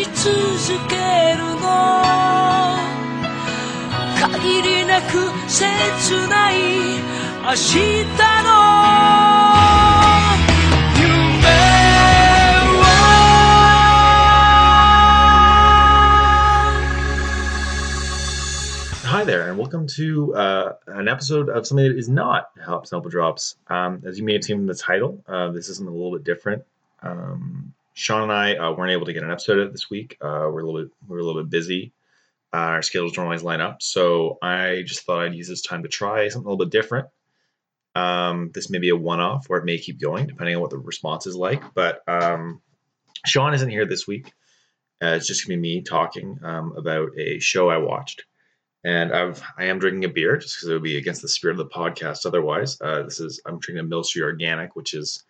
し続けるの限りなく切ない明日の hi there, and welcome to uh, an episode of something that is not Hops and Elbow Drops. Um, as you may have seen in the title, uh, this is something a little bit different. Um, Sean and I uh, weren't able to get an episode of this week. Uh, we're a little bit we're a little bit busy. Uh, our schedules don't always line up, so I just thought I'd use this time to try something a little bit different. Um, this may be a one-off, or it may keep going depending on what the response is like. But um, Sean isn't here this week. Uh, it's just gonna be me talking um, about a show I watched and I've I am drinking a beer just because it would be against the spirit of the podcast. Otherwise, uh, this is I'm drinking a Mill Street Organic, which is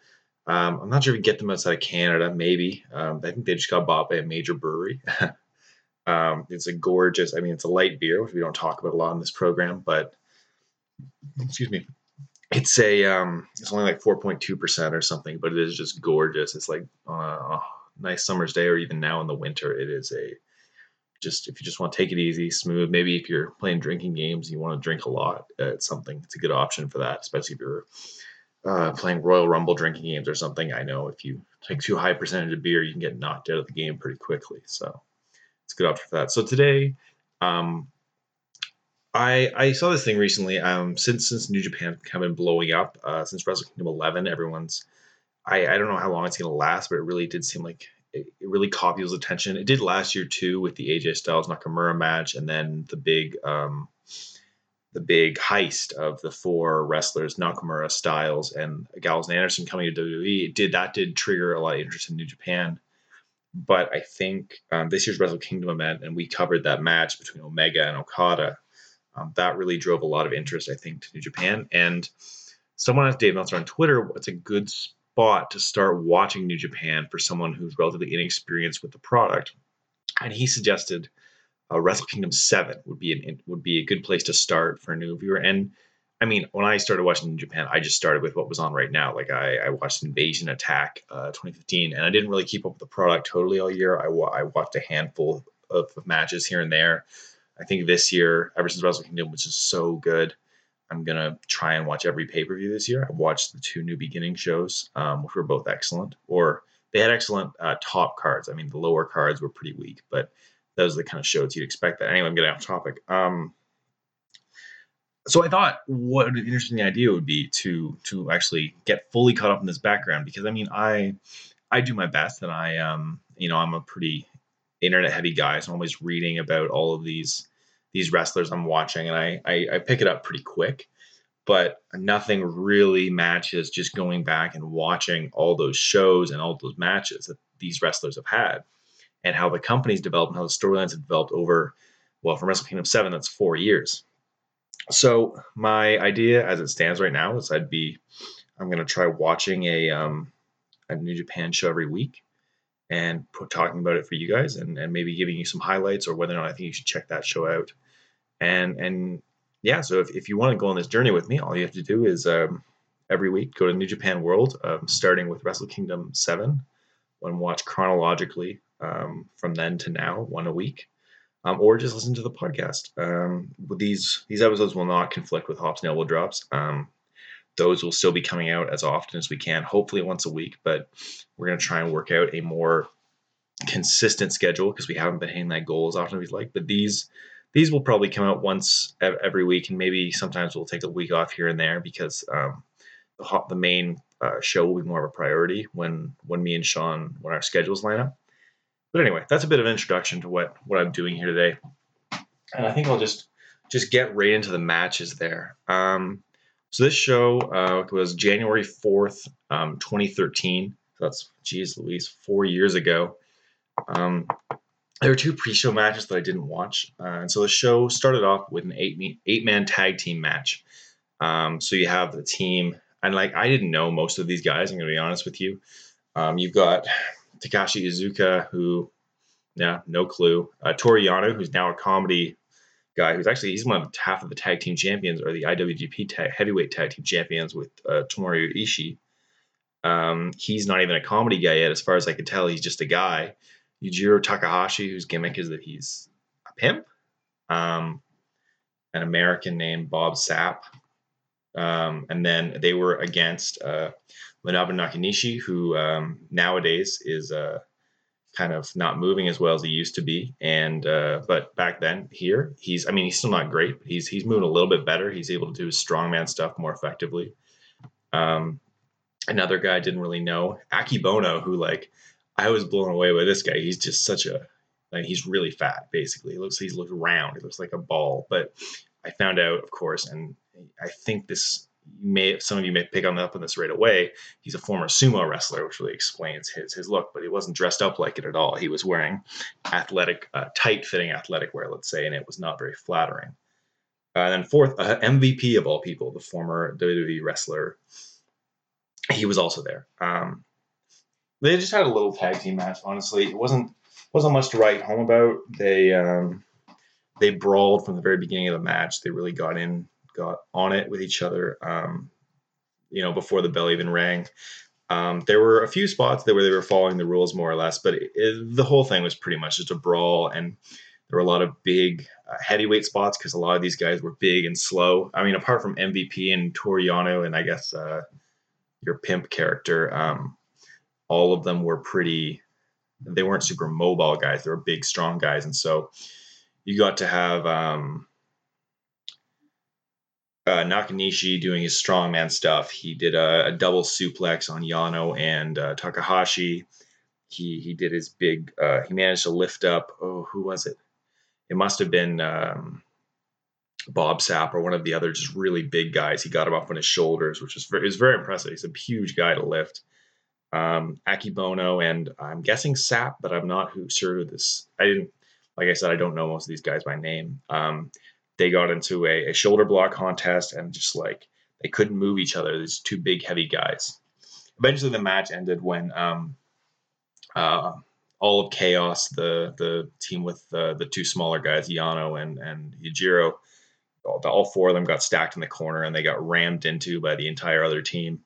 um, I'm not sure if you get them outside of Canada. Maybe um, I think they just got bought by a major brewery. um, it's a gorgeous. I mean, it's a light beer, which we don't talk about a lot in this program, but excuse me. It's a um, it's only like 4.2 percent or something, but it is just gorgeous. It's like on a, a nice summer's day, or even now in the winter, it is a just if you just want to take it easy, smooth. Maybe if you're playing drinking games, you want to drink a lot. Uh, it's something. It's a good option for that, especially if you're uh, playing Royal Rumble drinking games or something. I know if you take too high percentage of beer, you can get knocked out of the game pretty quickly. So it's a good option for that. So today, um, I I saw this thing recently. Um, since since New Japan kind of been blowing up, uh, since Wrestle Kingdom 11, everyone's I I don't know how long it's gonna last, but it really did seem like it, it really caught people's attention. It did last year too with the AJ Styles Nakamura match, and then the big um, the big heist of the four wrestlers Nakamura, Styles, and Gallows and Anderson coming to WWE. Did that did trigger a lot of interest in New Japan. But I think um, this year's Wrestle Kingdom event, and we covered that match between Omega and Okada. Um, that really drove a lot of interest, I think, to New Japan. And someone asked Dave Meltzer on Twitter, "What's a good spot to start watching New Japan for someone who's relatively inexperienced with the product?" And he suggested uh, Wrestle Kingdom Seven would be an would be a good place to start for a new viewer. And I mean, when I started watching Japan, I just started with what was on right now. Like I, I watched Invasion Attack uh, 2015, and I didn't really keep up with the product totally all year. I, I watched a handful of, of matches here and there. I think this year, ever since Wrestle Kingdom, which is so good, I'm gonna try and watch every pay per view this year. I watched the two New Beginning shows, um, which were both excellent, or they had excellent uh, top cards. I mean, the lower cards were pretty weak, but those are the kind of shows you'd expect. That anyway, I'm getting off topic. Um, so I thought what an interesting idea would be to to actually get fully caught up in this background because I mean I I do my best and I um you know I'm a pretty internet heavy guy so I'm always reading about all of these these wrestlers I'm watching and I I, I pick it up pretty quick but nothing really matches just going back and watching all those shows and all those matches that these wrestlers have had and how the companies developed and how the storylines have developed over well from Wrestle Kingdom 7 that's four years so my idea as it stands right now is I'd be I'm gonna try watching a um, a New Japan show every week and put, talking about it for you guys and, and maybe giving you some highlights or whether or not I think you should check that show out. And and yeah, so if, if you want to go on this journey with me, all you have to do is um, every week go to New Japan World, um, starting with Wrestle Kingdom 7, and watch chronologically um, from then to now, one a week um, or just listen to the podcast. Um, these these episodes will not conflict with Hops and Elbow Drops. Um, those will still be coming out as often as we can, hopefully once a week. But we're going to try and work out a more consistent schedule because we haven't been hitting that goal as often as we'd like. But these these will probably come out once every week, and maybe sometimes we'll take a week off here and there because um, the, the main uh, show will be more of a priority when when me and Sean when our schedules line up. But anyway, that's a bit of an introduction to what what I'm doing here today, and I think I'll just just get right into the matches there. Um, so this show uh, was January fourth, um, 2013. So that's geez, Louise, four years ago. Um, there were two pre-show matches that I didn't watch, uh, and so the show started off with an eight eight man tag team match. Um, so you have the team, and like I didn't know most of these guys. I'm going to be honest with you. Um, you've got Takashi Iizuka, who, yeah, no clue. Uh, Toru Yano, who's now a comedy guy, who's actually he's one of half of the tag team champions or the IWGP tag, heavyweight tag team champions with uh, Tomohiro Ishii. Um, he's not even a comedy guy yet, as far as I can tell. He's just a guy. Yujiro Takahashi, whose gimmick is that he's a pimp. Um, an American named Bob Sapp. Um, and then they were against uh, Manabu Nakanishi, who um, nowadays is uh, kind of not moving as well as he used to be. And uh, but back then here, he's I mean he's still not great, he's he's moving a little bit better. He's able to do his strongman stuff more effectively. Um, another guy I didn't really know, Akebono, who like I was blown away by this guy. He's just such a like he's really fat basically. He looks he's looks round. He looks like a ball. But I found out, of course, and I think this may some of you may pick on up on this right away. He's a former sumo wrestler, which really explains his his look. But he wasn't dressed up like it at all. He was wearing athletic, uh, tight fitting athletic wear, let's say, and it was not very flattering. Uh, and then fourth, uh, MVP of all people, the former WWE wrestler, he was also there. Um, they just had a little tag team match. Honestly, it wasn't wasn't much to write home about. They um, they brawled from the very beginning of the match. They really got in got on it with each other. Um, you know, before the bell even rang. Um, there were a few spots that where they were following the rules more or less, but it, it, the whole thing was pretty much just a brawl, and there were a lot of big uh, heavyweight spots because a lot of these guys were big and slow. I mean, apart from MVP and Toru Yano, and I guess uh, your pimp character, um, all of them were pretty. They weren't super mobile guys; they were big, strong guys, and so you got to have um, uh, Nakanishi doing his strongman stuff. He did a, a double suplex on Yano and uh, Takahashi. He he did his big. Uh, he managed to lift up. Oh, who was it? It must have been um, Bob Sapp or one of the other just really big guys. He got him up on his shoulders, which was very, very impressive. He's a huge guy to lift. Um, Akebono and I'm guessing Sapp, but I'm not who sure who this. I didn't. Like I said, I don't know most of these guys by name. Um, they got into a, a shoulder block contest and just like they couldn't move each other. These two big, heavy guys. Eventually, the match ended when um, uh, all of Chaos, the the team with uh, the two smaller guys, Yano and and Yujiro, all, all, four of them got stacked in the corner and they got rammed into by the entire other team.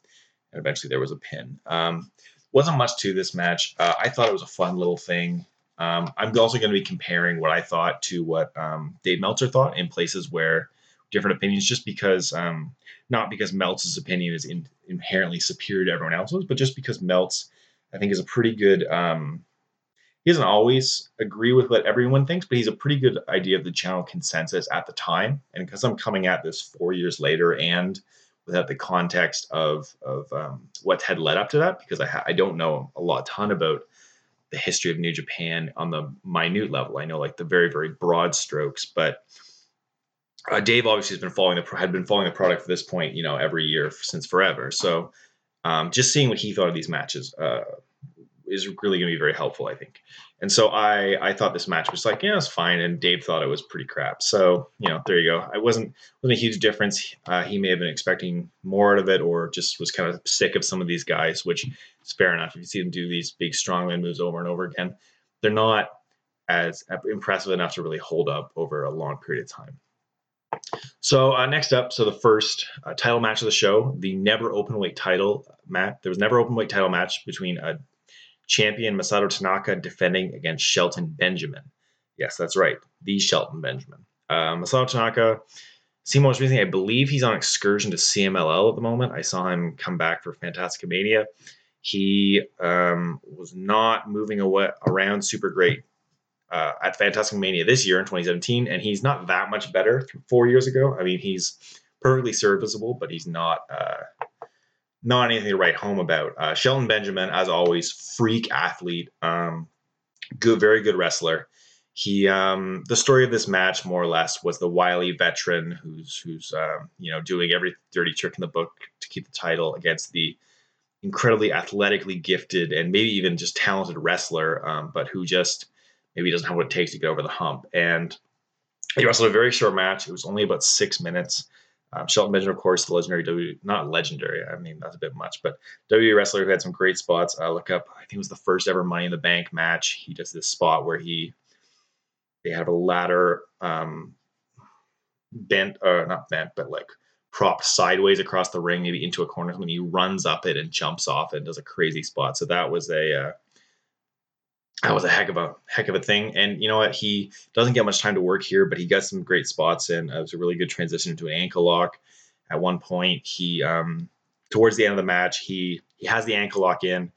And eventually, there was a pin. Um, wasn't much to this match. Uh, I thought it was a fun little thing. Um, I'm also going to be comparing what I thought to what um, Dave Meltzer thought in places where different opinions, just because, um, not because Meltz's opinion is in, inherently superior to everyone else's, but just because Meltz, I think, is a pretty good. Um, he doesn't always agree with what everyone thinks, but he's a pretty good idea of the general consensus at the time. And because I'm coming at this four years later and without the context of of um, what had led up to that, because I ha- I don't know a lot ton about the history of New Japan on the minute level. I know like the very very broad strokes, but uh, Dave obviously has been following the had been following the product for this point, you know, every year since forever. So um, just seeing what he thought of these matches uh, is really going to be very helpful, I think. And so I I thought this match was like yeah it's fine, and Dave thought it was pretty crap. So you know there you go. I wasn't wasn't a huge difference. Uh, he may have been expecting more out of it, or just was kind of sick of some of these guys, which is fair enough. If you see them do these big strongman moves over and over again, they're not as impressive enough to really hold up over a long period of time. So uh, next up, so the first uh, title match of the show, the never open weight title match. There was never open weight title match between a champion Masato Tanaka defending against Shelton Benjamin. Yes, that's right, the Shelton Benjamin. Uh, Masato Tanaka, most recently, I believe he's on excursion to CMLL at the moment. I saw him come back for Fantastica Mania. He um, was not moving away, around super great uh, at Fantastica Mania this year in 2017, and he's not that much better four years ago. I mean, he's perfectly serviceable, but he's not uh, not anything to write home about. Uh, Shelton Benjamin, as always, freak athlete, um, good, very good wrestler. He, um, the story of this match, more or less, was the wily veteran who's who's um, you know doing every dirty trick in the book to keep the title against the incredibly athletically gifted and maybe even just talented wrestler, um, but who just maybe doesn't have what it takes to get over the hump. And he wrestled a very short match. It was only about six minutes. Um, Shelton Benjamin, of course, the legendary W, not legendary, I mean, that's a bit much, but WWE wrestler who had some great spots. Uh, look up, I think it was the first ever Money in the Bank match. He does this spot where he, they have a ladder um, bent, or uh, not bent, but like propped sideways across the ring, maybe into a corner. When he runs up it and jumps off and does a crazy spot. So that was a uh, that was a heck of a heck of a thing. And you know what? He doesn't get much time to work here, but he got some great spots in. Uh, it was a really good transition into an ankle lock. At one point, he um, towards the end of the match, he he has the ankle lock in.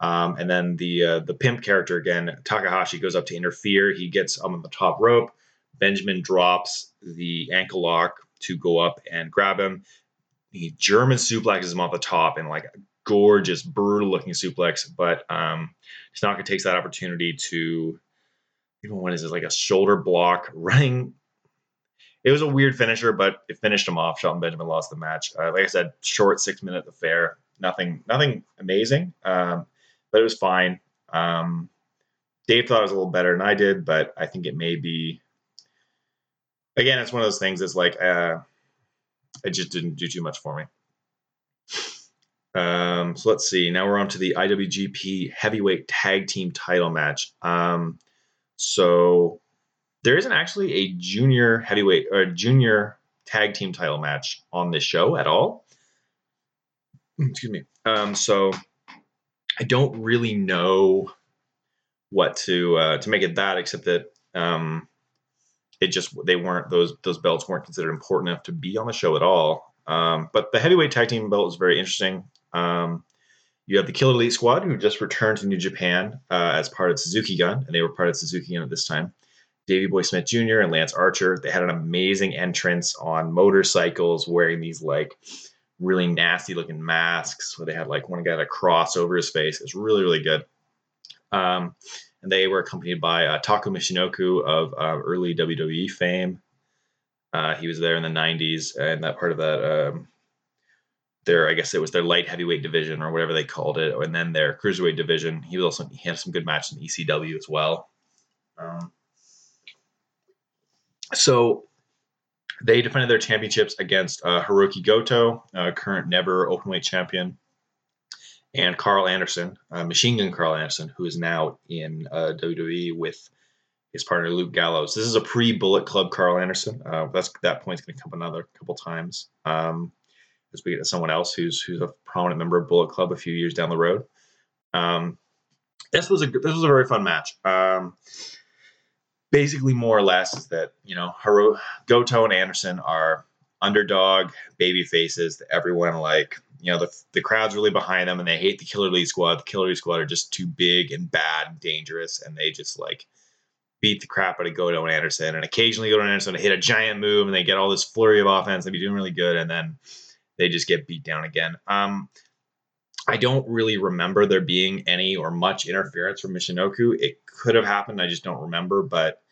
Um, and then the uh, the pimp character again, Takahashi goes up to interfere. He gets up on the top rope. Benjamin drops the ankle lock to go up and grab him. He German suplexes him off the top and like gorgeous, brutal looking suplex. But um, Tanaka takes that opportunity to even what is it like a shoulder block running. It was a weird finisher, but it finished him off. Shelton Benjamin lost the match. Uh, like I said, short six minute affair. Nothing, nothing amazing. Um, but it was fine. Um, Dave thought it was a little better than I did, but I think it may be. Again, it's one of those things. It's like uh, it just didn't do too much for me. Um, so let's see. Now we're on to the IWGP Heavyweight Tag Team Title match. Um, so there isn't actually a junior heavyweight or junior tag team title match on this show at all. Excuse me. Um, so I don't really know what to uh, to make it that, except that um, it just they weren't those those belts weren't considered important enough to be on the show at all. Um, but the heavyweight tag team belt is very interesting. Um, you have the Killer Elite Squad who just returned to New Japan uh, as part of Suzuki Gun, and they were part of Suzuki Gun at this time. Davey Boy Smith Jr. and Lance Archer. They had an amazing entrance on motorcycles, wearing these like really nasty looking masks where they had like one guy had a cross over his face. It's really, really good. Um, and they were accompanied by uh, TAKA Michinoku of uh, early WWE fame. Uh, he was there in the 90s and that part of that. Um, their, I guess it was their light heavyweight division or whatever they called it, and then their cruiserweight division. He was also he had some good matches in ECW as well. Um, so they defended their championships against uh, Hirooki Goto, uh, current never openweight champion, and Karl Anderson, uh, Machine Gun Karl Anderson, who is now in uh, WWE with his partner Luke Gallows. This is a pre-Bullet Club Karl Anderson. Uh, that's that point's going to come another couple times um, as we get to someone else who's who's a prominent member of Bullet Club a few years down the road. Um, this was a this was a very fun match. Um, basically more or less is that you know Hiro, Goto and Anderson are underdog baby faces that everyone like you know the, the crowd's really behind them and they hate the Killer Elite Squad. The Killer Elite Squad are just too big and bad and dangerous and they just like beat the crap out of Goto and Anderson and occasionally Goto and Anderson hit a giant move and they get all this flurry of offense and be doing really good and then they just get beat down again. Um, I don't really remember there being any or much interference from Michinoku. It could have happened. I just don't remember. But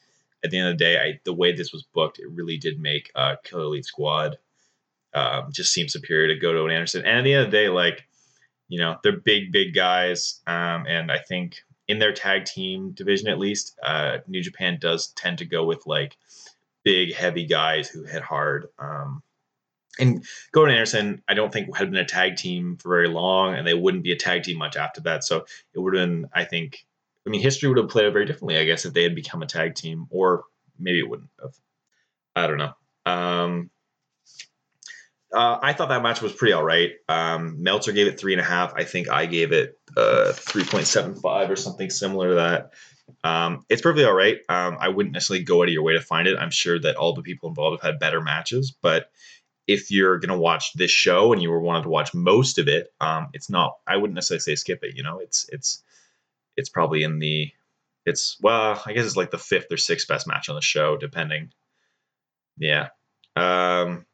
at the end of the day, I, the way this was booked, it really did make uh, Killer Elite Squad um, just seem superior to Goto and Anderson. And at the end of the day, like, you know, they're big, big guys. Um, and I think in their tag team division, at least, uh, New Japan does tend to go with like big, heavy guys who hit hard. Um, and Gordon Anderson, I don't think had been a tag team for very long, and they wouldn't be a tag team much after that. So it would have been, I think, I mean, history would have played out very differently, I guess, if they had become a tag team, or maybe it wouldn't have. I don't know. Um, uh, I thought that match was pretty all right. Um, Meltzer gave it three and a half. I think I gave it uh, 3.75 or something similar to that. Um, it's perfectly all right. Um, I wouldn't necessarily go out of your way to find it. I'm sure that all the people involved have had better matches, but if you're going to watch this show and you were wanted to watch most of it, um, it's not. I wouldn't necessarily say skip it. You know, it's it's it's probably in the it's well, I guess it's like the fifth or sixth best match on the show, depending. Yeah. Um,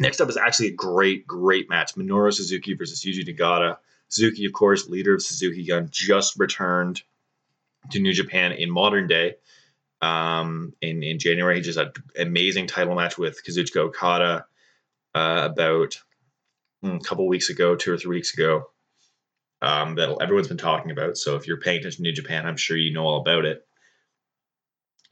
next up is actually a great, great match: Minoru Suzuki versus Yuji Nagata. Suzuki, of course, leader of Suzuki Gun, just returned to New Japan in modern day. Um, in in January, he just had an amazing title match with Kazuchika Okada uh, about mm, a couple weeks ago, two or three weeks ago, um, that everyone's been talking about. So if you're paying attention to Japan, I'm sure you know all about it.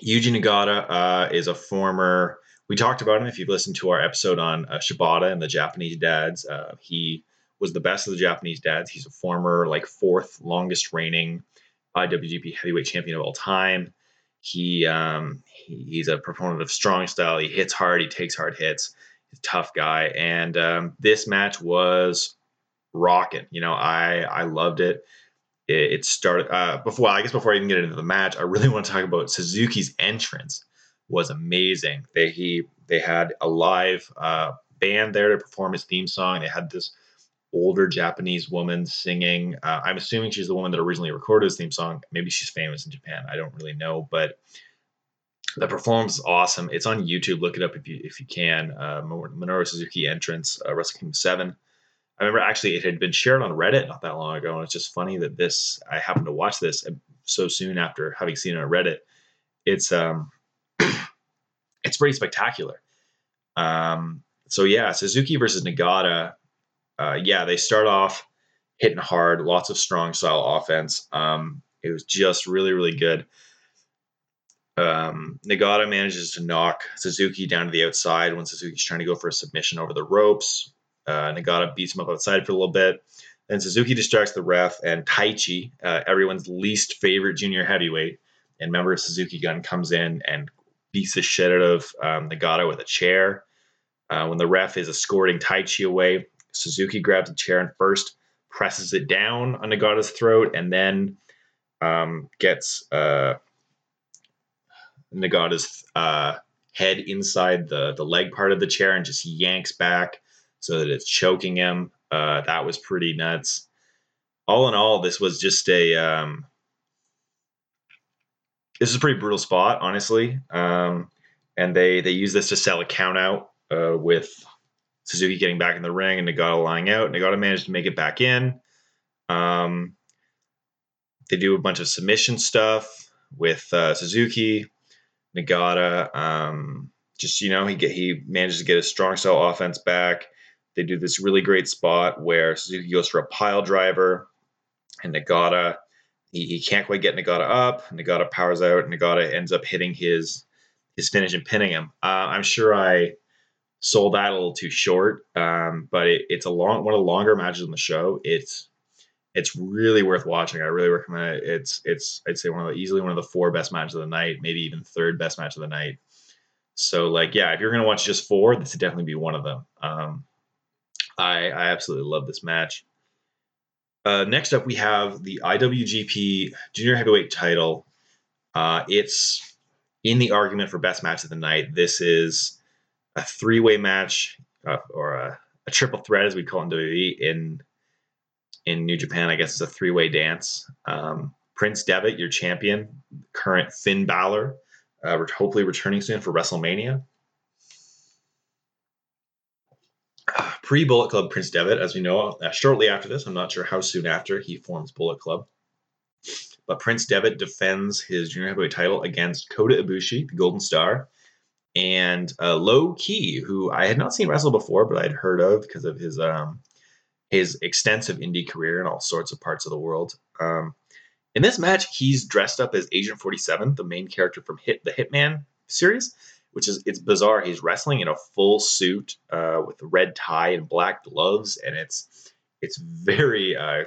Yuji Nagata uh, is a former. We talked about him if you've listened to our episode on uh, Shibata and the Japanese dads. Uh, he was the best of the Japanese dads. He's a former, like fourth longest reigning IWGP Heavyweight Champion of all time. He, um, he he's a proponent of strong style. He hits hard. He takes hard hits tough guy, and um, this match was rocking. You know, I I loved it. It, it started uh, before. I guess before I even get into the match, I really want to talk about Suzuki's entrance. Was amazing. They he they had a live uh, band there to perform his theme song. They had this older Japanese woman singing. Uh, I'm assuming she's the woman that originally recorded his theme song. Maybe she's famous in Japan. I don't really know, but the performance is awesome. It's on YouTube. Look it up if you if you can. Uh, Minoru Suzuki entrance, uh, Wrestle Kingdom Seven. I remember actually it had been shared on Reddit not that long ago, and it's just funny that this I happened to watch this so soon after having seen it on Reddit. It's um, it's pretty spectacular. Um, so yeah, Suzuki versus Nagata. Uh, yeah, they start off hitting hard, lots of strong style offense. Um, it was just really, really good. Um, Nagata manages to knock Suzuki down to the outside when Suzuki's trying to go for a submission over the ropes. Uh, Nagata beats him up outside for a little bit. Then Suzuki distracts the ref, and Taichi, uh, everyone's least favorite junior heavyweight and member of Suzuki Gun, comes in and beats the shit out of um, Nagata with a chair. Uh, when the ref is escorting Taichi away, Suzuki grabs a chair and first presses it down on Nagata's throat and then um, gets uh, Nagata's uh, head inside the, the leg part of the chair and just yanks back so that it's choking him. Uh, that was pretty nuts. All in all, this was just a um, this is a pretty brutal spot, honestly. Um, and they they use this to sell a count out uh, with Suzuki getting back in the ring and Nagata lying out. Nagata managed to make it back in. Um, they do a bunch of submission stuff with uh, Suzuki. Nagata, um, just you know, he he manages to get his strong style offense back. They do this really great spot where Suzuki goes for a pile driver, and Nagata he, he can't quite get Nagata up. Nagata powers out. Nagata ends up hitting his his finish and pinning him. Uh, I'm sure I sold that a little too short, um, but it, it's a long one of the longer matches on the show. It's it's really worth watching. I really recommend it. It's it's I'd say one of the easily one of the four best matches of the night, maybe even third best match of the night. So like yeah, if you're gonna watch just four, this would definitely be one of them. Um, I, I absolutely love this match. Uh, next up, we have the IWGP Junior Heavyweight title. Uh, it's in the argument for best match of the night. This is a three-way match, uh, or a, a, triple threat, as we call it in WWE. In in New Japan, I guess it's a three-way dance. Um, Prince Devitt, your champion, current Finn Balor, uh, hopefully returning soon for WrestleMania. pre Bullet Club Prince Devitt, as we know, uh, shortly after this, I'm not sure how soon after, he forms Bullet Club. But Prince Devitt defends his junior heavyweight title against Kota Ibushi, the Golden Star, and uh, Low Ki, who I had not seen wrestle before, but I'd heard of because of his um, his extensive indie career in all sorts of parts of the world. Um, in this match, he's dressed up as Agent 47, the main character from Hit the Hitman series, which is it's bizarre. He's wrestling in a full suit uh, with a red tie and black gloves, and it's it's very uh,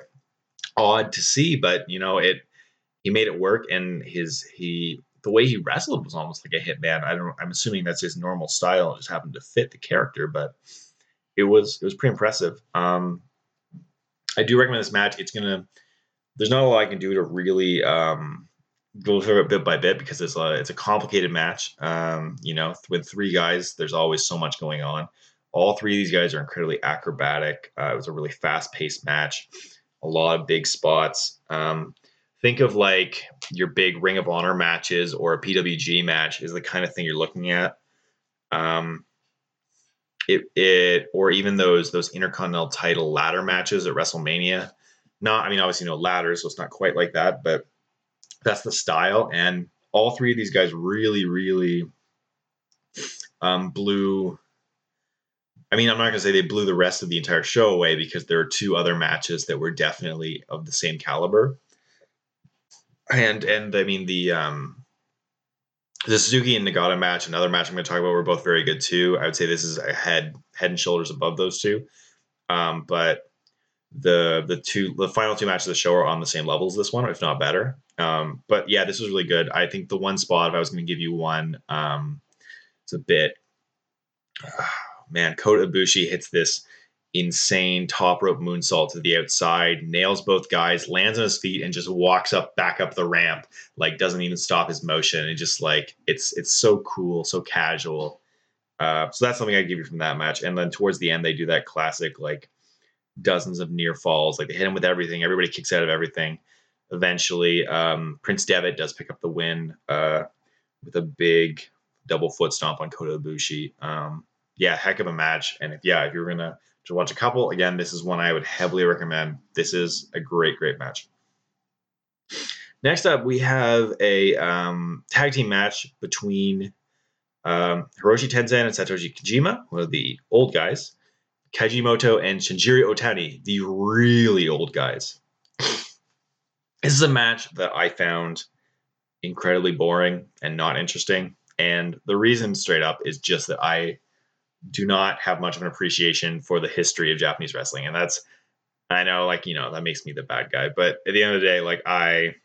odd to see. But you know, it he made it work, and his he the way he wrestled was almost like a hitman. I don't. I'm assuming that's his normal style. It just happened to fit the character, but it was it was pretty impressive. Um, I do recommend this match. It's gonna. There's not a lot I can do to really um, go through it bit by bit because it's a it's a complicated match. Um, you know, with three guys, there's always so much going on. All three of these guys are incredibly acrobatic. Uh, it was a really fast paced match, a lot of big spots. Um, think of like your big Ring of Honor matches or a PWG match is the kind of thing you're looking at. Um, it, it or even those those intercontinental title ladder matches at WrestleMania. Not, I mean, obviously no ladders, so it's not quite like that, but that's the style. And all three of these guys really, really um, blew. I mean, I'm not to say they blew the rest of the entire show away because there are two other matches that were definitely of the same caliber. And and I mean the um, the Suzuki and Nagata match, another match I'm going to talk about, were both very good too. I would say this is a head head and shoulders above those two. Um, but the the two the final two matches of the show are on the same level as this one, if not better. Um, but yeah, this was really good. I think the one spot, if I was going to give you one, um, it's a bit. Man, Kota Ibushi hits this insane top rope moonsault to the outside, nails both guys, lands on his feet, and just walks up back up the ramp. Like doesn't even stop his motion. And just like it's it's so cool, so casual. Uh, so that's something I give you from that match. And then towards the end, they do that classic like dozens of near falls. Like they hit him with everything. Everybody kicks out of everything. Eventually, um, Prince Devitt does pick up the win uh, with a big double foot stomp on Kota Ibushi. Um, yeah, heck of a match. And if yeah, if you're gonna to watch a couple, again, this is one I would heavily recommend. This is a great, great match. Next up, we have a um, tag team match between um, Hiroshi Tenzan and Satoshi Kojima, one of the old guys, Keiji Muto and Shinjiro Otani, the really old guys. This is a match that I found incredibly boring and not interesting. And the reason, straight up, is just that I do not have much of an appreciation for the history of Japanese wrestling. And that's, I know, like, you know, that makes me the bad guy. But at the end of the day, like, I,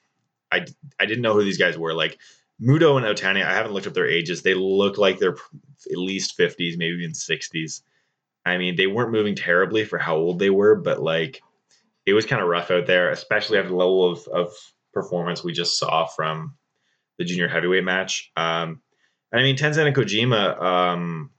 I, I didn't know who these guys were. Like, Muto and Otani, I haven't looked up their ages. They look like they're at least 50s, maybe even 60s. I mean, they weren't moving terribly for how old they were, but like, it was kind of rough out there, especially after the level of, of performance we just saw from the junior heavyweight match. Um, I mean, Tenzan and Kojima, um,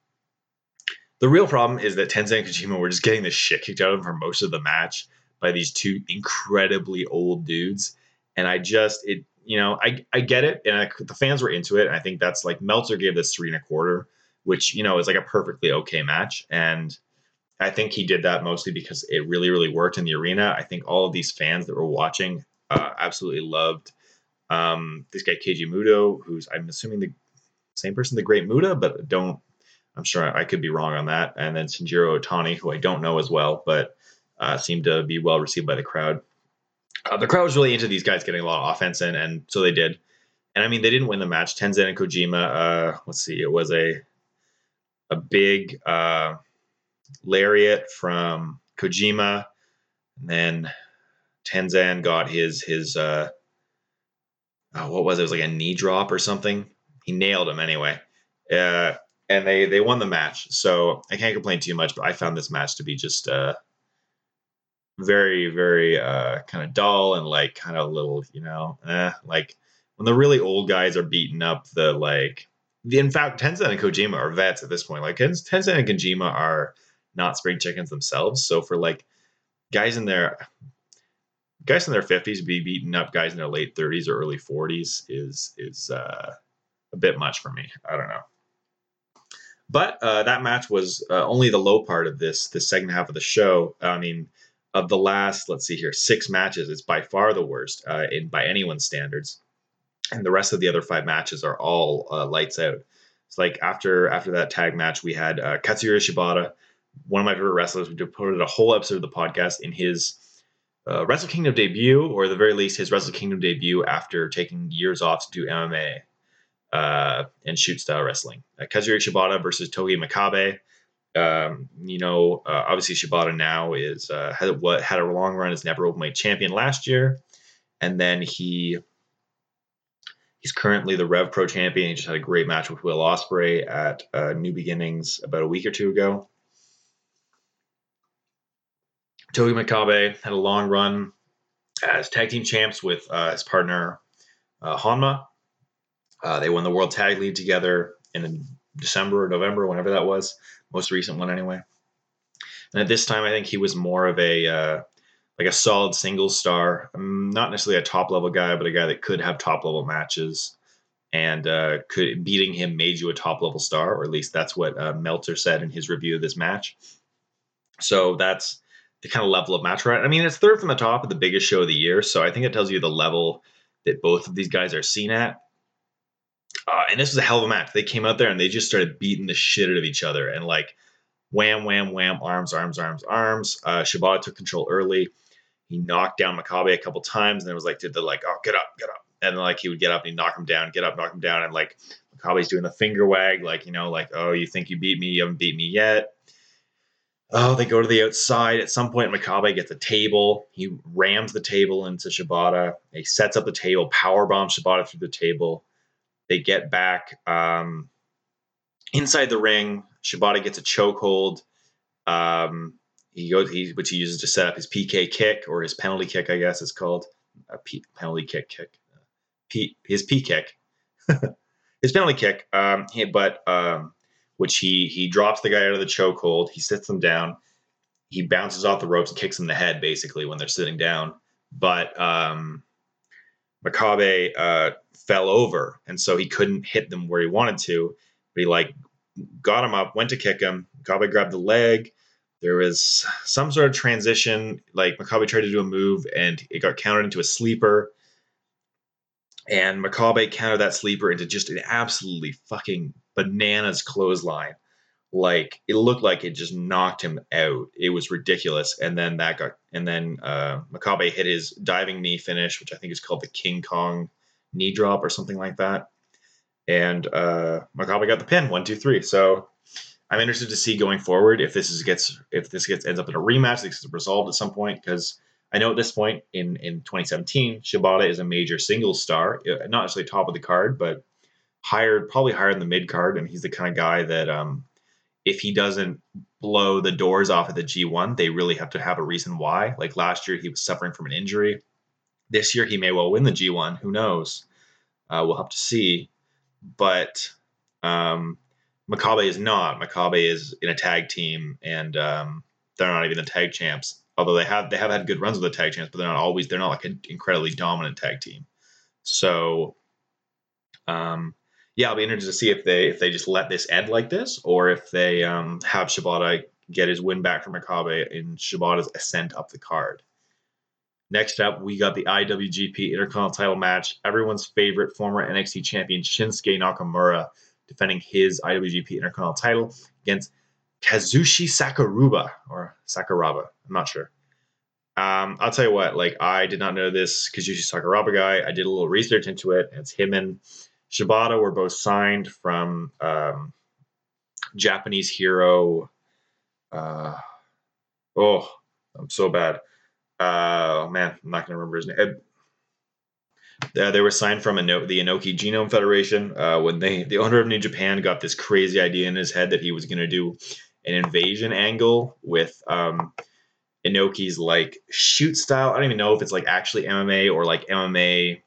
the real problem is that Tenzan and Kojima were just getting the shit kicked out of them for most of the match by these two incredibly old dudes. And I just, it, you know, I, I get it. And I, the fans were into it. And I think that's like Meltzer gave this three and a quarter, which, you know, is like a perfectly okay match. And I think he did that mostly because it really, really worked in the arena. I think all of these fans that were watching uh, absolutely loved um, this guy, Keiji Muto, who's, I'm assuming the same person, the Great Muta, but don't I'm sure I could be wrong on that. And then Shinjiro Otani, who I don't know as well, but uh, seemed to be well received by the crowd. Uh, the crowd was really into these guys getting a lot of offense in, and so they did. And I mean, they didn't win the match. Tenzan and Kojima. Uh, let's see, it was a a big uh, lariat from Kojima, and then Tenzan got his his uh, oh, what was it? It was like a knee drop or something. He nailed him anyway. Uh, and they they won the match. So I can't complain too much, but I found this match to be just uh, very very uh, kind of dull and like kind of a little, you know, eh, like when the really old guys are beating up the like. The, in fact, Tenzan and Kojima are vets at this point. Like Tenzan and Kojima are not spring chickens themselves. So for like guys in their guys in their 50s be beating up guys in their late 30s or early 40s is is uh, a bit much for me. I don't know. But uh, that match was uh, only the low part of this the second half of the show. I mean, of the last, let's see here, six matches, it's by far the worst uh, in by anyone's standards, and the rest of the other five matches are all uh, lights out. It's like after after that tag match, we had uh, Katsuyori Shibata, one of my favorite wrestlers. We devoted a whole episode of the podcast in his uh, Wrestle Kingdom debut, or the very least, his Wrestle Kingdom debut after taking years off to do MMA uh, and shoot style wrestling. Uh, Kazuya Shibata versus Togi Makabe. Um, you know, uh, obviously Shibata now is uh, had what had a long run as never openweight champion last year, and then he he's currently the Rev Pro champion. He just had a great match with Will Ospreay at uh, New Beginnings about a week or two ago. Togi Makabe had a long run as tag team champs with uh, his partner uh, Honma uh, they won the World Tag League together in December or November, whenever that was, most recent one anyway. And at this time, I think he was more of a uh, like a solid single star, um, not necessarily a top level guy, but a guy that could have top level matches. And uh, could beating him made you a top level star, or at least that's what uh, Meltzer said in his review of this match. So that's the kind of level of match right. I mean, it's third from the top of the biggest show of the year, so I think it tells you the level that both of these guys are seen at. Uh, and this was a hell of a match. They came out there and they just started beating the shit out of each other and like wham, wham, wham, arms, arms, arms, arms. Uh, Shibata took control early. He knocked down Makabe a couple times and then was like, did the like, oh, get up, get up. And then like he would get up and he'd knock him down, get up, knock him down. And like Makabe's doing the finger wag, like, you know, like, oh, you think you beat me? You haven't beat me yet. Oh, they go to the outside. At some point, Makabe gets a table. He rams the table into Shibata. He sets up the table, power bombs Shibata through the table. They get back um, inside the ring. Shibata gets a chokehold. Um, he goes, he which he uses to set up his PK kick or his penalty kick, I guess it's called a P, penalty kick kick. P, his P kick, his penalty kick. Um, he, but um, which he he drops the guy out of the chokehold. He sits him down. He bounces off the ropes and kicks him in the head, basically when they're sitting down. But um, Makabe uh, fell over, and so he couldn't hit them where he wanted to. But he like got him up, went to kick him. Makabe grabbed the leg. There was some sort of transition. Like Makabe tried to do a move, and it got countered into a sleeper. And Makabe countered that sleeper into just an absolutely fucking bananas clothesline. Like it looked like it just knocked him out. It was ridiculous. And then that got and then uh, Makabe hit his diving knee finish, which I think is called the King Kong knee drop or something like that. And uh, Makabe got the pin, one, two, three. So I'm interested to see going forward if this is gets if this gets ends up in a rematch, this is resolved at some point because I know at this point in in 2017, Shibata is a major singles star, uh, not necessarily top of the card, but higher, probably higher in the mid card, and he's the kind of guy that um, if he doesn't blow the doors off at the G1, they really have to have a reason why. Like last year, he was suffering from an injury. This year, he may well win the G1. Who knows? Uh, we'll have to see. But um, Makabe is not. Makabe is in a tag team, and um, they're not even the tag champs. Although they have they have had good runs with the tag champs, but they're not always they're not like an incredibly dominant tag team. So, um, yeah, I'll be interested to see if they if they just let this end like this, or if they um, have Shibata get his win back from Makabe in Shibata's ascent up the card. Next up, we got the IWGP Intercontinental title match. Everyone's favorite former NXT champion Shinsuke Nakamura defending his IWGP Intercontinental title against Kazushi Sakuraba or Sakuraba. I'm not sure. Um, I'll tell you what, like I did not know this Kazushi Sakuraba guy. I did a little research into it. It's him and Shibata were both signed from um, Japanese hero. Uh, oh, I'm so bad. Uh, oh man, I'm not going to remember his name. Uh, they were signed from Ino- the Inoki Genome Federation uh, when they the owner of New Japan got this crazy idea in his head that he was going to do an invasion angle with um, Inoki's like shoot style. I don't even know if it's like actually MMA or like MMA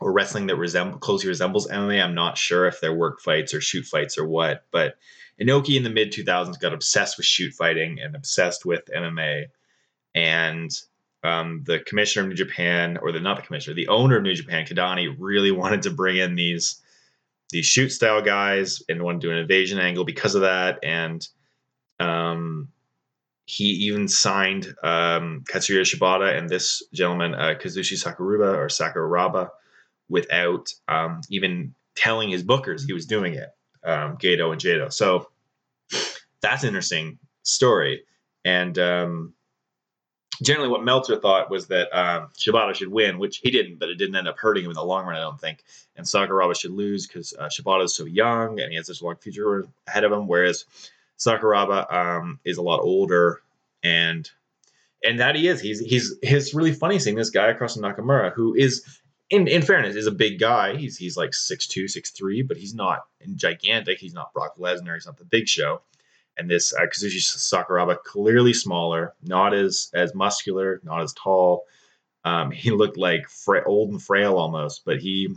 or wrestling that resemble closely resembles MMA. I'm not sure if they're work fights or shoot fights or what, but Inoki in the mid 2000s got obsessed with shoot fighting and obsessed with MMA. And um, the commissioner of New Japan, or the not the commissioner, the owner of New Japan, Kidani, really wanted to bring in these these shoot style guys and wanted to do an invasion angle because of that. And um, he even signed um, Katsuya Shibata and this gentleman, uh, Kazushi Sakuraba or Sakuraba, without um, even telling his bookers he was doing it, um, Gedo and Jado. So that's an interesting story. And um, generally, what Meltzer thought was that um, Shibata should win, which he didn't, but it didn't end up hurting him in the long run, I don't think. And Sakuraba should lose because uh, Shibata is so young and he has this long future ahead of him, whereas Sakuraba um, is a lot older and and that he is. He's he's it's really funny seeing this guy across from Nakamura who is in, in fairness, is a big guy. He's he's like 6'2", 6'3", but he's not gigantic. He's not Brock Lesnar. He's not the Big Show. And this uh, Kazushi Sakuraba clearly smaller, not as as muscular, not as tall. Um, he looked like fra- old and frail almost, but he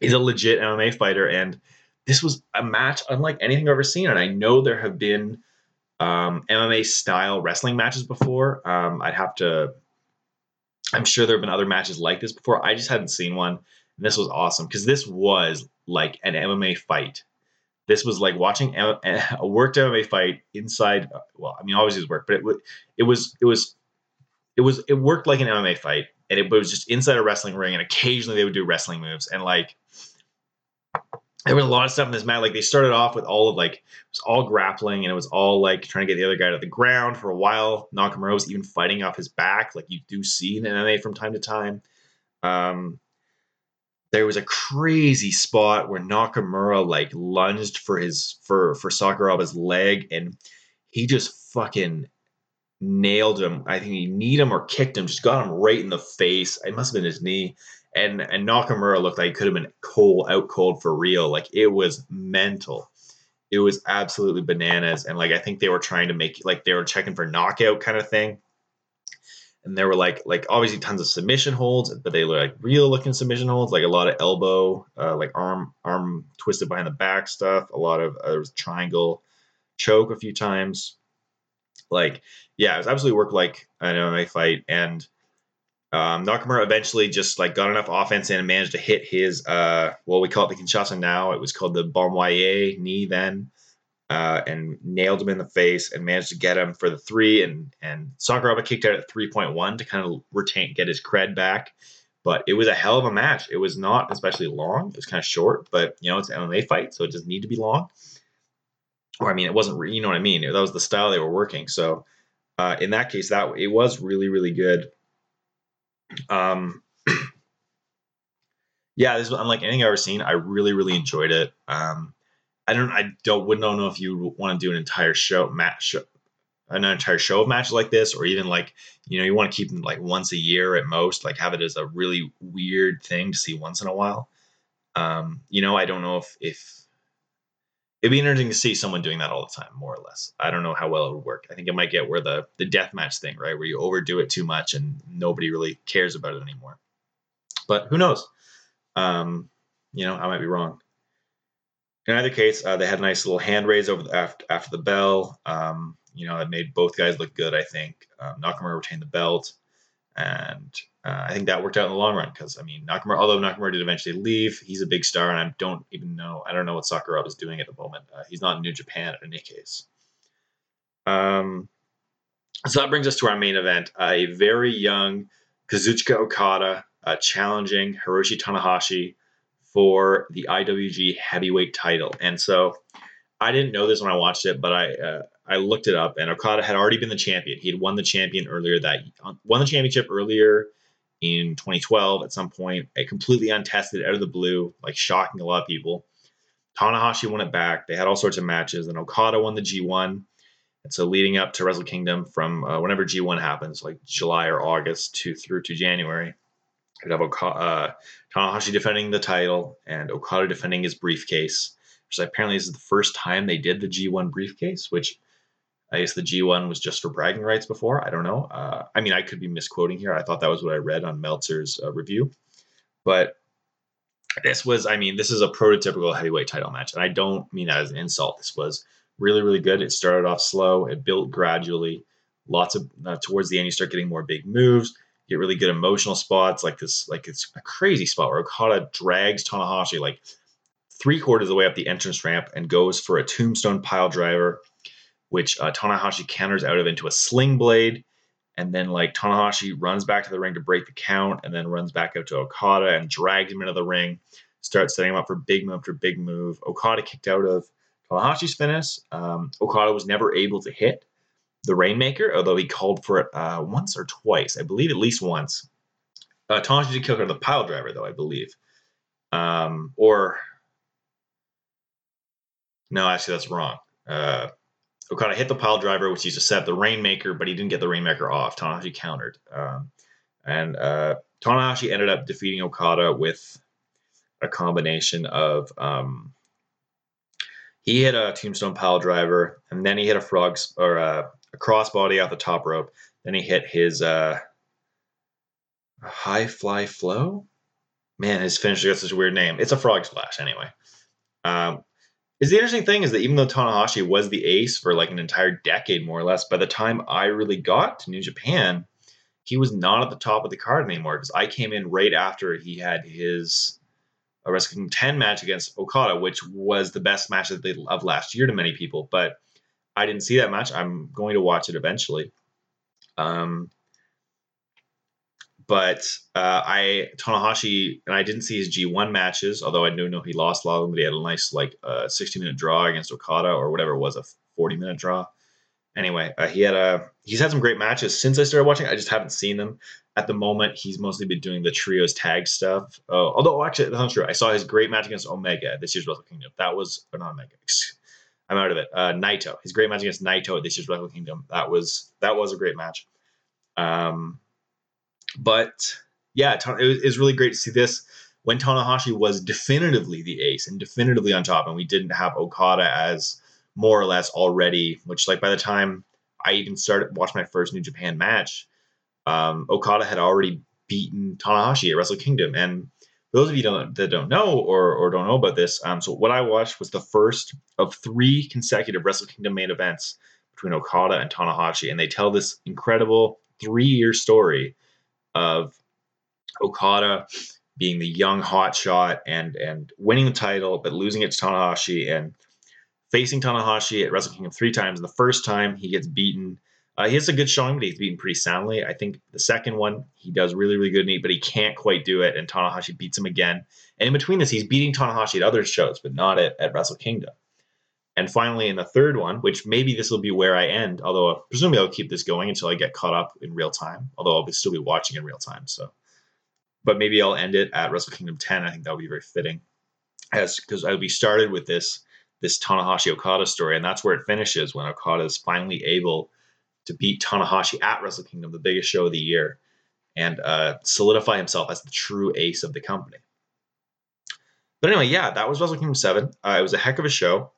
he's a legit MMA fighter. And this was a match unlike anything I've ever seen. And I know there have been um, MMA style wrestling matches before. Um, I'd have to I'm sure there have been other matches like this before. I just hadn't seen one. And this was awesome because this was like an MMA fight. This was like watching a, worked MMA fight inside. Well, I mean, obviously it was work, but it, it was it was it was it worked like an MMA fight, and it was just inside a wrestling ring. And occasionally they would do wrestling moves, and like there was a lot of stuff in this match. Like they started off with all of like it was all grappling and it was all like trying to get the other guy to the ground for a while. Nakamura was even fighting off his back, like you do see in MMA from time to time. Um, there was a crazy spot where Nakamura like lunged for his for for Sakuraba's leg and he just fucking nailed him. I think he kneed him or kicked him, just got him right in the face. It must have been his knee and and Nakamura looked like he could have been cold out cold for real. Like it was mental. it was absolutely bananas. And like I think they were trying to make like they were checking for knockout kind of thing. And there were like like obviously tons of submission holds, but they were like real looking submission holds, like a lot of elbow, uh, like arm arm twisted behind the back stuff. A lot of uh, there was triangle choke a few times. Like yeah, it was absolutely work like an MMA fight. And um, Nakamura eventually just like got enough offense in and managed to hit his uh, well, we call it the Kinshasa now. It was called the Boma Ye knee then, uh, and nailed him in the face and managed to get him for the three. And and Sakuraba kicked out at three point one to kind of retain get his cred back. But it was a hell of a match. It was not especially long. It was kind of short, but you know it's an MMA fight, so it doesn't need to be long. Or I mean, it wasn't. You know what I mean? That was the style they were working. So uh, in that case, that it was really really good. Um, yeah, this was unlike anything I've ever seen. I really, really enjoyed it. Um, I don't, I don't, wouldn't know if you want to do an entire show match, an entire show of matches like this, or even like, you know, you want to keep them like once a year at most, like have it as a really weird thing to see once in a while. Um, you know, I don't know if, if it'd be interesting to see someone doing that all the time, more or less. I don't know how well it would work. I think it might get where the the death match thing, right, where you overdo it too much and nobody really cares about it anymore. But who knows? Um, you know, I might be wrong. In either case, uh, they had a nice little hand raise over the, after after the bell. Um, you know, it made both guys look good. I think um, Nakamura retained the belt, and uh, I think that worked out in the long run because I mean Nakamura, although Nakamura did eventually leave, he's a big star, and I don't even know I don't know what Sakuraba is doing at the moment. Uh, he's not in New Japan in any case. Um, so that brings us to our main event: a very young Kazuchika Okada uh, challenging Hiroshi Tanahashi for the IWGP Heavyweight Title, and so I didn't know this when I watched it, but I uh, I looked it up, and Okada had already been the champion. He had won the champion earlier that won the championship earlier in 2012 at some point, a completely untested out of the blue, like shocking a lot of people. Tanahashi won it back. They had all sorts of matches, and Okada won the G1. And so, leading up to Wrestle Kingdom from uh, whenever G1 happens, like July or August to through to January, you'd have Okada, uh, Tanahashi defending the title and Okada defending his briefcase. Which apparently is the first time they did the G1 briefcase, which I guess the G1 was just for bragging rights before. I don't know. Uh, I mean, I could be misquoting here. I thought that was what I read on Meltzer's uh, review. But this was, I mean, this is a prototypical heavyweight title match. And I don't mean that as an insult. This was really, really good. It started off slow, it built gradually. Lots of, uh, towards the end, you start getting more big moves. Get really good emotional spots like this, like it's a crazy spot where Okada drags Tanahashi like three quarters of the way up the entrance ramp and goes for a tombstone pile driver which uh, Tanahashi counters out of into a sling blade. And then like Tanahashi runs back to the ring to break the count, and then runs back out to Okada and drags him into the ring. Starts setting him up for big move after big move. Okada kicked out of Tanahashi's finish. Um, Okada was never able to hit the Rainmaker, although he called for it uh, once or twice. I believe at least once. Uh, Tanahashi did kick out of the pile driver, though, I believe. Um, or, no, actually, that's wrong. Uh, Okada hit the pile driver, which used to set the Rainmaker, but he didn't get the Rainmaker off. Tanahashi countered. Um, and uh, Tanahashi ended up defeating Okada with a combination of um, he hit a tombstone pile driver, and then he hit a frog or a, a crossbody off the top rope. Then he hit his uh, high fly flow. Man, his finisher gets such a weird name. It's a frog splash anyway. Um, is the interesting thing is that even though Tanahashi was the ace for like an entire decade, more or less, by the time I really got to New Japan, he was not at the top of the card anymore because I came in right after he had his a Wrestling 10 match against Okada, which was the best match of last year to many people. But I didn't see that match. I'm going to watch it eventually. Um, but uh, I Tanahashi and I didn't see his G1 matches, although I do know he lost a lot of them. But he had a nice like uh, 60 minute draw against Okada or whatever it was, a 40 minute draw. Anyway, uh, he had a he's had some great matches since I started watching. I just haven't seen them at the moment. He's mostly been doing the trios tag stuff. Uh, although actually that's not true. I saw his great match against Omega this year's Wrestle Kingdom. That was or not Omega. I'm out of it. Uh, Naito. His great match against Naito this year's Wrestle Kingdom. That was that was a great match. Um, but yeah, it was really great to see this when Tanahashi was definitively the ace and definitively on top, and we didn't have Okada as more or less already. Which like by the time I even started watching my first New Japan match, um, Okada had already beaten Tanahashi at Wrestle Kingdom. And for those of you don't, that don't know or, or don't know about this, um, so what I watched was the first of three consecutive Wrestle Kingdom main events between Okada and Tanahashi, and they tell this incredible three-year story of Okada being the young hotshot and and winning the title, but losing it to Tanahashi and facing Tanahashi at Wrestle Kingdom three times. The first time he gets beaten. Uh, he has a good showing, but he's beaten pretty soundly. I think the second one he does really, really good, but he can't quite do it, and Tanahashi beats him again. And in between this, he's beating Tanahashi at other shows, but not at, at Wrestle Kingdom. And finally, in the third one, which maybe this will be where I end, although presumably I'll keep this going until I get caught up in real time, although I'll be, still be watching in real time. So, but maybe I'll end it at Wrestle Kingdom 10. I think that would be very fitting, as because I'll be started with this this Tanahashi Okada story, and that's where it finishes when Okada is finally able to beat Tanahashi at Wrestle Kingdom, the biggest show of the year, and uh, solidify himself as the true ace of the company. But anyway, yeah, that was Wrestle Kingdom 7. Uh, it was a heck of a show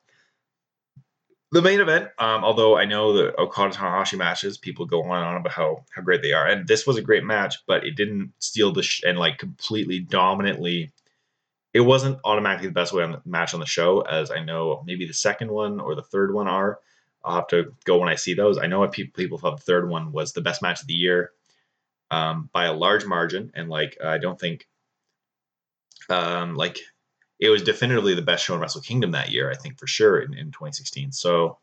the main event, um, although I know the Okada Tanahashi matches, people go on and on about how how great they are, and this was a great match, but it didn't steal the sh- and like completely dominantly. It wasn't automatically the best way on the match on the show, as I know maybe the second one or the third one are. I'll have to go when I see those. I know what people people thought the third one was the best match of the year um, by a large margin, and like I don't think um, like it was definitively the best show in Wrestle Kingdom that year, I think for sure in, in 2016. So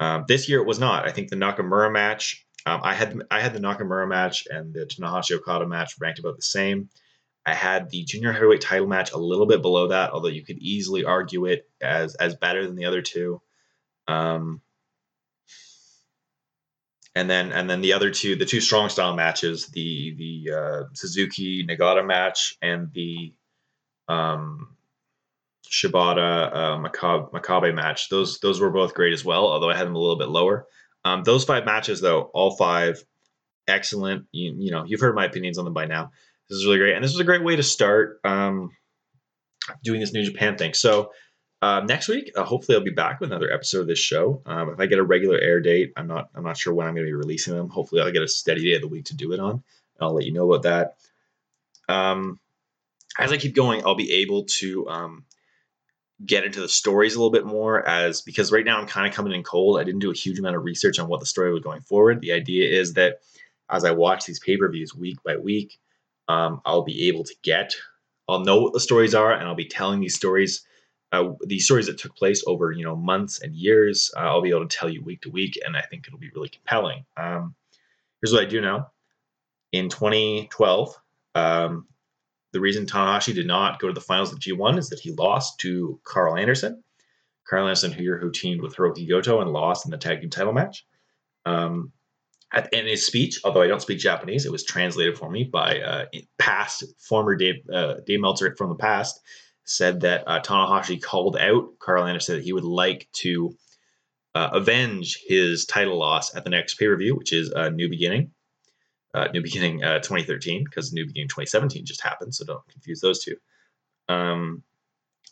um, this year it was not. I think the Nakamura match, um, I had I had the Nakamura match and the Tanahashi Okada match ranked about the same. I had the junior heavyweight title match a little bit below that, although you could easily argue it as as better than the other two. Um, and then and then the other two, the two strong style matches, the the uh, Suzuki Nagata match and the um, Shibata uh, Makabe, match. Those those were both great as well, although I had them a little bit lower. Um, those five matches, though, all five excellent. You, you, know, you've heard my opinions on them by now. This is really great, and this was a great way to start um, doing this New Japan thing. So uh, next week, uh, hopefully, I'll be back with another episode of this show. Um, if I get a regular air date, I'm not I'm not sure when I'm going to be releasing them. Hopefully, I'll get a steady day of the week to do it on. I'll let you know about that. Um, as I keep going, I'll be able to um, get into the stories a little bit more as because right now I'm kind of coming in cold. I didn't do a huge amount of research on what the story was going forward. The idea is that as I watch these pay per views week by week, um, I'll be able to get, I'll know what the stories are, and I'll be telling these stories, uh, these stories that took place over you know months and years. Uh, I'll be able to tell you week to week, and I think it'll be really compelling. Um, here's what I do know. In 2012, um, the reason Tanahashi did not go to the finals of G1 is that he lost to Karl Anderson. Karl Anderson, who, who teamed with Hirooki Goto and lost in the tag team title match. Um, at, in his speech, although I don't speak Japanese, it was translated for me by uh, past former Dave, uh, Dave Meltzer from the past. Said that uh, Tanahashi called out Karl Anderson that he would like to uh, avenge his title loss at the next pay per view, which is a New Beginning uh, New Beginning uh, 2013 because New Beginning 2017 just happened, so don't confuse those two. Um,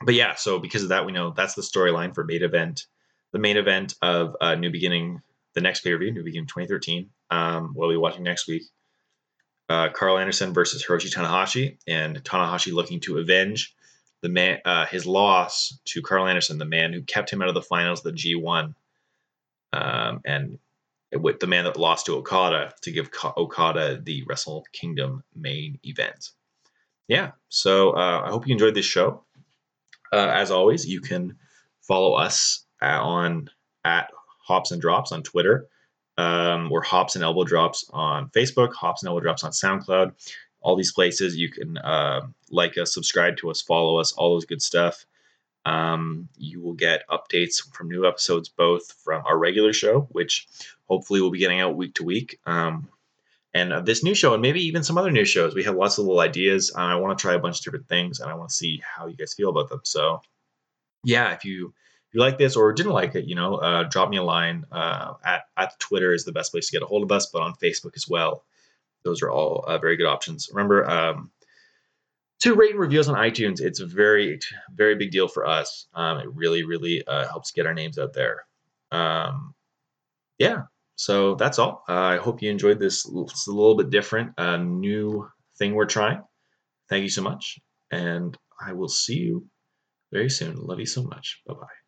but yeah, so because of that, we know that's the storyline for main event. The main event of uh, New Beginning, the next pay per view, New Beginning 2013. Um, we'll be watching next week. Uh, Karl Anderson versus Hiroshi Tanahashi, and Tanahashi looking to avenge the man uh, his loss to Karl Anderson, the man who kept him out of the finals, the G1, um, and with the man that lost to Okada to give Okada the Wrestle Kingdom main event. Yeah, so uh, I hope you enjoyed this show. Uh, as always, you can follow us on at Hops and Drops on Twitter. Um, we're Hops and Elbow Drops on Facebook, Hops and Elbow Drops on SoundCloud. All these places you can uh, like us, subscribe to us, follow us, all those good stuff. Um, you will get updates from new episodes, both from our regular show, which hopefully we'll be getting out week to week, um, and uh, this new show, and maybe even some other new shows. We have lots of little ideas. I want to try a bunch of different things, and I want to see how you guys feel about them. So, yeah, if you if you like this or didn't like it, you know, uh, drop me a line uh, at at Twitter is the best place to get a hold of us, but on Facebook as well. Those are all uh, very good options. Remember. Um, to rate and review us on iTunes. It's a very, very big deal for us. Um, it really, really uh, helps get our names out there. Um, yeah, so that's all. Uh, I hope you enjoyed this. It's a little bit different, a new thing we're trying. Thank you so much. And I will see you very soon. Love you so much. Bye bye.